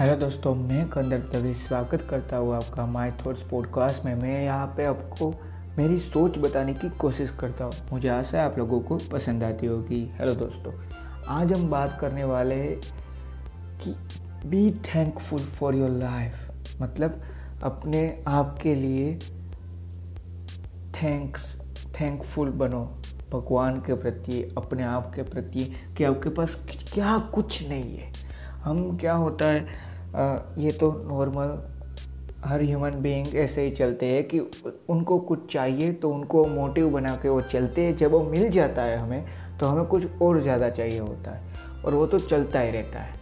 Hello दोस्तों, मैं कंदर तभी स्वागत करता हूँ आपका माई थॉट्स पॉडकास्ट में। मैं यहाँ पे आपको मेरी सोच बताने की कोशिश करता हूँ। मुझे आशा है आप लोगों को पसंद आती होगी। हेलो दोस्तों, आज हम बात करने वाले हैं कि be thankful for your life मतलब अपने आप के लिए थैंक्स थैंकफुल बनो। भगवान के प्रति, अपने आप के प्रति कि आपके पास क्या कुछ नहीं है। हम क्या होता है ये तो नॉर्मल हर ह्यूमन बीइंग ऐसे ही चलते हैं कि उनको कुछ चाहिए तो उनको मोटिव बना के वो चलते हैं। जब वो मिल जाता है हमें तो हमें कुछ और ज़्यादा चाहिए होता है और वो तो चलता ही रहता है।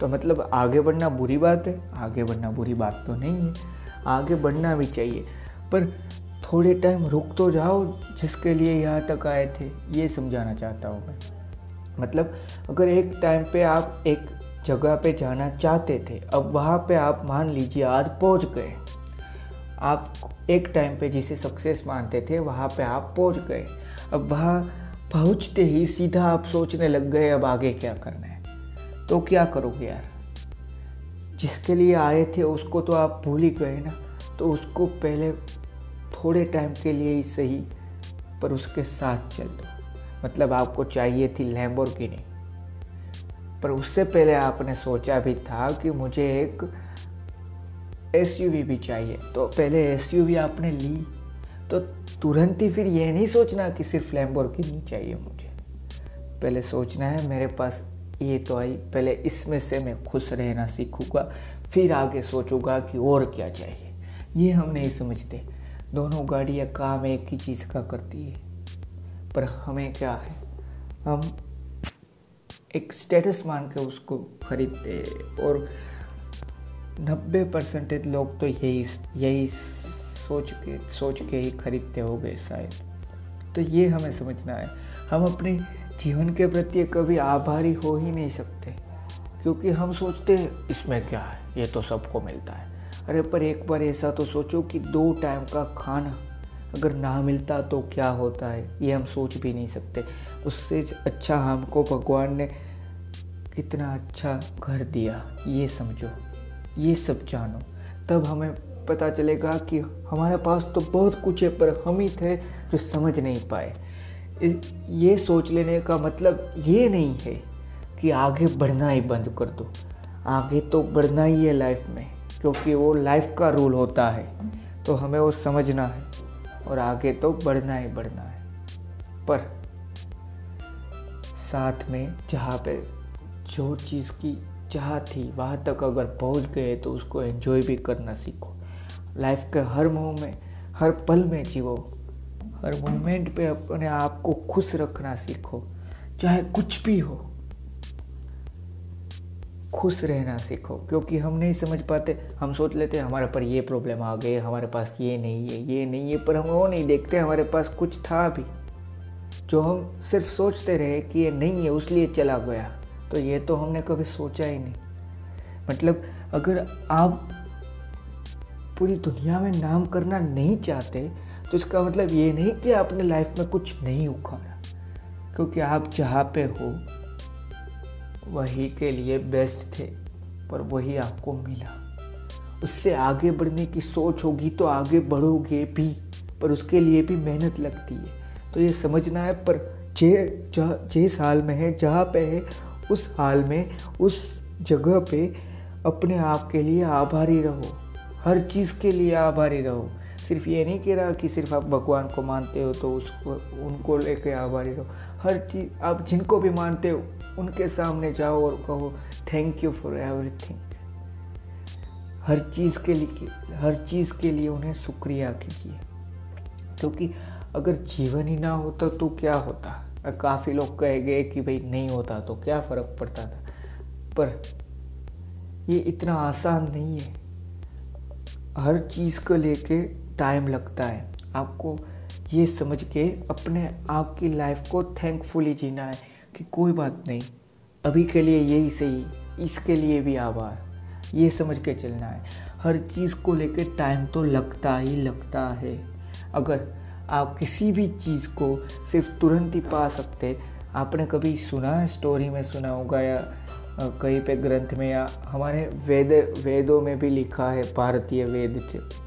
तो मतलब आगे बढ़ना बुरी बात है, आगे बढ़ना बुरी बात तो नहीं है, आगे बढ़ना भी चाहिए। पर थोड़े टाइम रुक तो जाओ, जिसके लिए यहाँ तक आए थे, ये समझाना चाहता हूँ मैं। मतलब अगर एक टाइम पे आप एक जगह पे जाना चाहते थे, अब वहाँ पे आप मान लीजिए आज पहुँच गए। आप एक टाइम पे जिसे सक्सेस मानते थे, वहाँ पे आप पहुँच गए। अब वहाँ पहुँचते ही सीधा आप सोचने लग गए, अब आगे क्या करना है? तो क्या करोगे यार? जिसके लिए आए थे, उसको तो आप भूल ही गए ना। तो उसको पहले थोड़े टाइम के लिए ही सही, पर उसके साथ चल दो। मतलब आपको चाहिए थी लैम्बोर की नहीं पर उससे पहले आपने सोचा भी था कि मुझे एक एसयूवी भी चाहिए। तो पहले एसयूवी आपने ली। तो तुरंत ही फिर ये नहीं सोचना कि सिर्फ़ लैम्बोर की नहीं चाहिए मुझे। पहले सोचना है, मेरे पास ये तो आई। पहले इसमें से मैं खुश रहना सीखूँगा, फिर आगे सोचूँगा कि और क्या चाहिए। ये हम नहीं समझते। दोनों गाड़ियाँ काम एक ही चीज़ का करती है। पर हमें क्या है? हम एक स्टेटस मान के उसको खरीदते और नब्बे परसेंटेज लोग तो यही यही सोच के सोच के ही खरीदते हो गए शायद। तो ये हमें समझना है। हम अपने जीवन के प्रति कभी आभारी हो ही नहीं सकते, क्योंकि हम सोचते हैं, इसमें क्या है? ये तो सबको मिलता है। अरे पर एक बार ऐसा तो सोचो कि दो टाइम का खाना अगर ना मिलता तो क्या होता है? ये हम सोच भी नहीं सकते। उससे अच्छा हमको भगवान ने कितना अच्छा घर दिया, ये समझो, ये सब जानो। तब हमें पता चलेगा कि हमारे पास तो बहुत कुछ है, पर हम ही थे जो समझ नहीं पाए। ये सोच लेने का मतलब ये नहीं है कि आगे बढ़ना ही बंद कर दो। आगे तो बढ़ना ही है लाइफ में, क्योंकि वो लाइफ का रूल होता है। तो हमें वो समझना है, और आगे तो बढ़ना ही बढ़ना है। पर साथ में जहाँ पे जो चीज़ की चाह थी, वहाँ तक अगर पहुँच गए तो उसको एंजॉय भी करना सीखो। लाइफ के हर मोह में, हर पल में जीवो हर मोमेंट पे अपने आप को खुश रखना सीखो। चाहे कुछ भी हो, खुश रहना सीखो। क्योंकि हम नहीं समझ पाते, हम सोच लेते हैं, हमारे पर ये प्रॉब्लम आ गई हमारे पास ये नहीं है, ये नहीं है। पर हम वो नहीं देखते, हमारे पास कुछ था भी, जो हम सिर्फ़ सोचते रहे कि ये नहीं है, उसलिए चला गया। तो ये तो हमने कभी सोचा ही नहीं। मतलब अगर आप पूरी दुनिया में नाम करना नहीं चाहते तो इसका मतलब ये नहीं कि आपने लाइफ में कुछ नहीं उखाड़ा। क्योंकि आप जहाँ पे हो, वही के लिए बेस्ट थे, पर वही आपको मिला। उससे आगे बढ़ने की सोच होगी तो आगे बढ़ोगे भी, पर उसके लिए भी मेहनत लगती है। तो ये समझना है, पर जे जिस हाल में है, जहाँ पे है उस हाल में, उस जगह पे अपने आप के लिए आभारी रहो। हर चीज़ के लिए आभारी रहो। सिर्फ़ ये नहीं कह रहा कि सिर्फ़ आप भगवान को मानते हो तो उसको, उनको लेके आभारी रहो। हर चीज़, आप जिनको भी मानते हो, उनके सामने जाओ और कहो थैंक यू फॉर एवरीथिंग हर चीज़ के लिए, हर चीज़ के लिए उन्हें शुक्रिया कीजिए। क्योंकि अगर जीवन ही ना होता तो क्या होता? काफ़ी लोग कह गए कि भाई नहीं होता तो क्या फ़र्क पड़ता था? पर ये इतना आसान नहीं है। हर चीज़ को लेके टाइम लगता है। आपको ये समझ के अपने आप की लाइफ को थैंकफुली जीना है कि कोई बात नहीं, अभी के लिए यही सही, इसके लिए भी आभार। ये समझ के चलना है। हर चीज़ को लेके टाइम तो लगता ही लगता है। अगर आप किसी भी चीज़ को सिर्फ़ तुरंत ही पा सकते आपने कभी सुना है स्टोरी में, सुना होगा, या कहीं पे ग्रंथ में, या हमारे वेद, वेदों में भी लिखा है, भारतीय वेद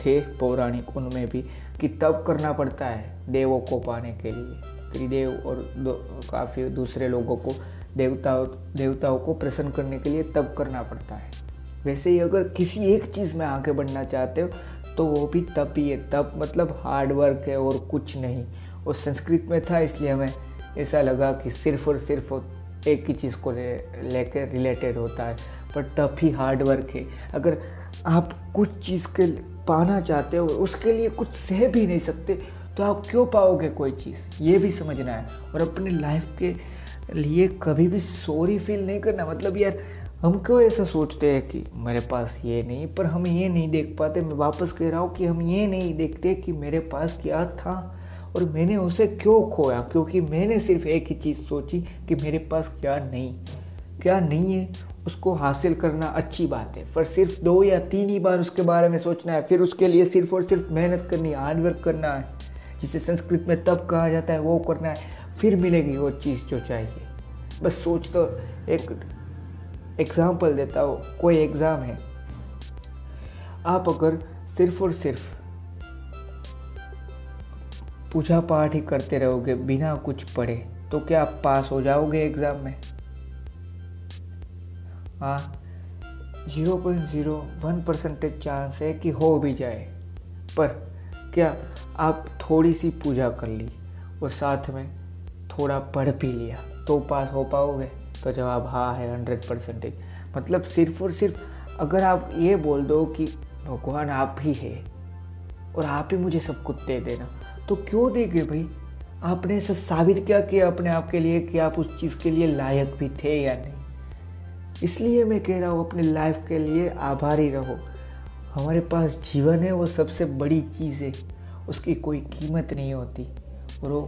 थे पौराणिक उनमें भी, कि तब करना पड़ता है देवों को पाने के लिए। त्रिदेव और काफ़ी दूसरे लोगों को, देवताओं देवताओं को प्रसन्न करने के लिए तब करना पड़ता है। वैसे ही अगर किसी एक चीज़ में आगे बढ़ना चाहते हो तो वो भी तप ही है तप मतलब हार्ड वर्क है और कुछ नहीं। और संस्कृत में था, इसलिए हमें ऐसा लगा कि सिर्फ़ और सिर्फ़ एक ही चीज़ को लेकर रिलेटेड होता है। पर तप ही हार्ड वर्क है। अगर आप कुछ चीज़ के पाना चाहते हो, उसके लिए कुछ सह भी नहीं सकते तो आप क्यों पाओगे कोई चीज़? ये भी समझना है। और अपने लाइफ के लिए कभी भी सॉरी फील नहीं करना। मतलब यार हम क्यों ऐसा सोचते हैं कि मेरे पास ये नहीं, पर हम ये नहीं देख पाते। मैं वापस कह रहा हूँ कि हम ये नहीं देखते कि मेरे पास क्या था और मैंने उसे क्यों खोया, क्योंकि मैंने सिर्फ़ एक ही चीज़ सोची कि मेरे पास क्या नहीं क्या नहीं है, उसको हासिल करना अच्छी बात है। पर सिर्फ़ दो या तीन ही बार उसके बारे में सोचना है, फिर उसके लिए सिर्फ़ और सिर्फ़ मेहनत करनी है हार्डवर्क करना है, जिसे संस्कृत में तब कहा जाता है, वो करना है, फिर मिलेगी वो चीज़ जो चाहिए। बस सोच तो एक एग्ज़ाम्पल देता हूँ, कोई एग्ज़ाम है। आप अगर सिर्फ़ और सिर्फ़ पूजा पाठ ही करते रहोगे, बिना कुछ पढ़े तो क्या आप पास हो जाओगे एग्ज़ाम में? हाँ zero point zero one percentage chance है कि हो भी जाए। पर क्या आप थोड़ी सी पूजा कर ली और साथ में थोड़ा पढ़ भी लिया तो पास हो पाओगे? तो जवाब हाँ है हंड्रेड परसेंटेज मतलब सिर्फ़ और सिर्फ़ अगर आप ये बोल दो कि भगवान आप ही है और आप ही मुझे सब कुछ दे देना तो क्यों देंगे भाई? आपने ऐसा साबित क्या किया अपने आप के लिए कि आप उस चीज़ के लिए लायक भी थे या नहीं? इसलिए मैं कह रहा हूँ, अपनी लाइफ के लिए आभारी रहो। हमारे पास जीवन है, वो सबसे बड़ी चीज़ है। उसकी कोई कीमत नहीं होती और वो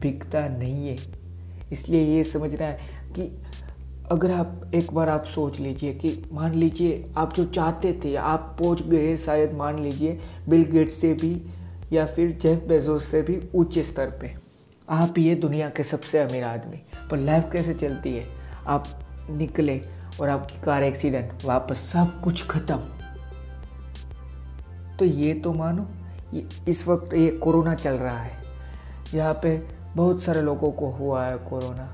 बिकता नहीं है। इसलिए ये समझना है कि अगर आप एक बार आप सोच लीजिए कि मान लीजिए आप जो चाहते थे, आप पहुँच गए शायद मान लीजिए बिल गेट से भी या फिर जेफ बेजोस से भी ऊँचे स्तर पे। आप ये दुनिया के सबसे अमीर आदमी, पर लाइफ कैसे चलती है? आप निकले और आपकी कार एक्सीडेंट वापस सब कुछ खत्म। तो ये तो मानो इस वक्त ये कोरोना चल रहा है। यहाँ पे बहुत सारे लोगों को हुआ है कोरोना,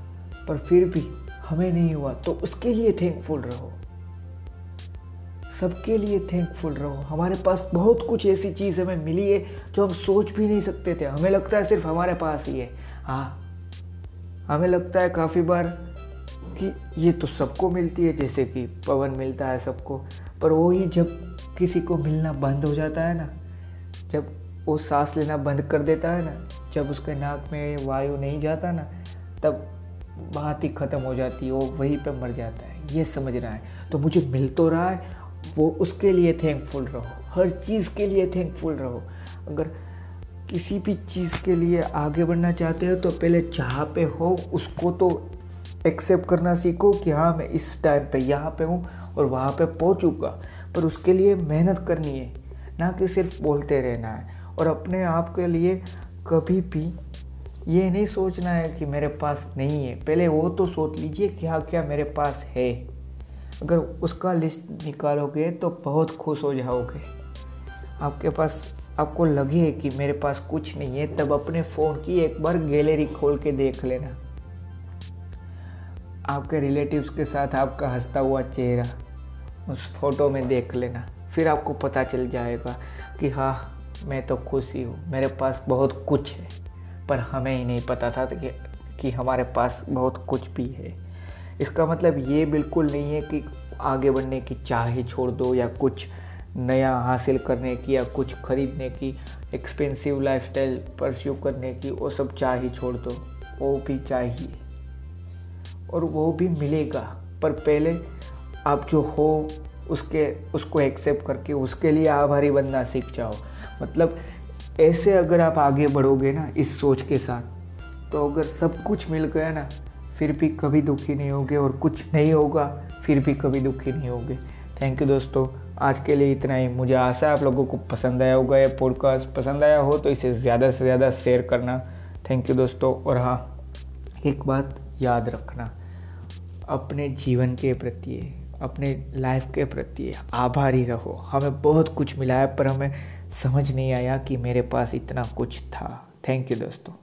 पर फिर भी हमें नहीं हुआ तो उसके लिए थैंकफुल रहो। सबके लिए थैंकफुल रहो। हमारे पास बहुत कुछ ऐसी चीज़ हमें मिली है जो हम सोच भी नहीं सकते थे। हमें लगता है सिर्फ़ हमारे पास ही है। हाँ हमें लगता है काफ़ी बार कि ये तो सबको मिलती है, जैसे कि पवन मिलता है सबको, पर वो ही जब किसी को मिलना बंद हो जाता है ना, जब वो सांस लेना बंद कर देता है ना जब उसके नाक में वायु नहीं जाता ना, तब बात ही ख़त्म हो जाती है, वो वहीं पे मर जाता है। ये समझ रहा है। तो मुझे मिल तो रहा है, वो उसके लिए थैंकफुल रहो। हर चीज़ के लिए थैंकफुल रहो। अगर किसी भी चीज़ के लिए आगे बढ़ना चाहते हो तो पहले जहाँ पे हो, उसको तो एक्सेप्ट करना सीखो कि हाँ मैं इस टाइम पे यहाँ पे हूँ और वहाँ पे पहुँचूँगा। पर उसके लिए मेहनत करनी है, ना कि सिर्फ़ बोलते रहना है। और अपने आप के लिए कभी भी ये नहीं सोचना है कि मेरे पास नहीं है। पहले वो तो सोच लीजिए क्या क्या मेरे पास है। अगर उसका लिस्ट निकालोगे तो बहुत खुश हो जाओगे। आपके पास, आपको लगे कि मेरे पास कुछ नहीं है, तब अपने फ़ोन की एक बार गैलरी खोल के देख लेना। आपके रिलेटिव्स के साथ आपका हंसता हुआ चेहरा, उस फ़ोटो में देख लेना। फिर आपको पता चल जाएगा कि हाँ मैं तो खुश ही हूँ मेरे पास बहुत कुछ है पर हमें ही नहीं पता था कि, कि हमारे पास बहुत कुछ भी है। इसका मतलब ये बिल्कुल नहीं है कि आगे बढ़ने की चाह ही छोड़ दो या कुछ नया हासिल करने की या कुछ खरीदने की एक्सपेंसिव लाइफस्टाइल परस्यू करने की वो सब चाह ही छोड़ दो वो भी चाहिए। और वो भी मिलेगा पर पहले आप जो हो उसके, उसको एक्सेप्ट करके उसके लिए आभारी बनना सीख जाओ। मतलब ऐसे अगर आप आगे बढ़ोगे ना इस सोच के साथ तो अगर सब कुछ मिल गया ना, फिर भी कभी दुखी नहीं होगे और कुछ नहीं होगा, फिर भी कभी दुखी नहीं होगे। थैंक यू दोस्तों। आज के लिए इतना ही। मुझे आशा है आप लोगों को पसंद आया होगा, ये पॉडकास्ट पसंद आया हो तो इसे ज़्यादा से ज़्यादा शेयर करना। थैंक यू दोस्तों। और हाँ एक बात याद रखना। अपने जीवन के प्रति अपने लाइफ के प्रति आभारी रहो। हमें बहुत कुछ मिला है, पर हमें समझ नहीं आया कि मेरे पास इतना कुछ था। थैंक यू दोस्तों।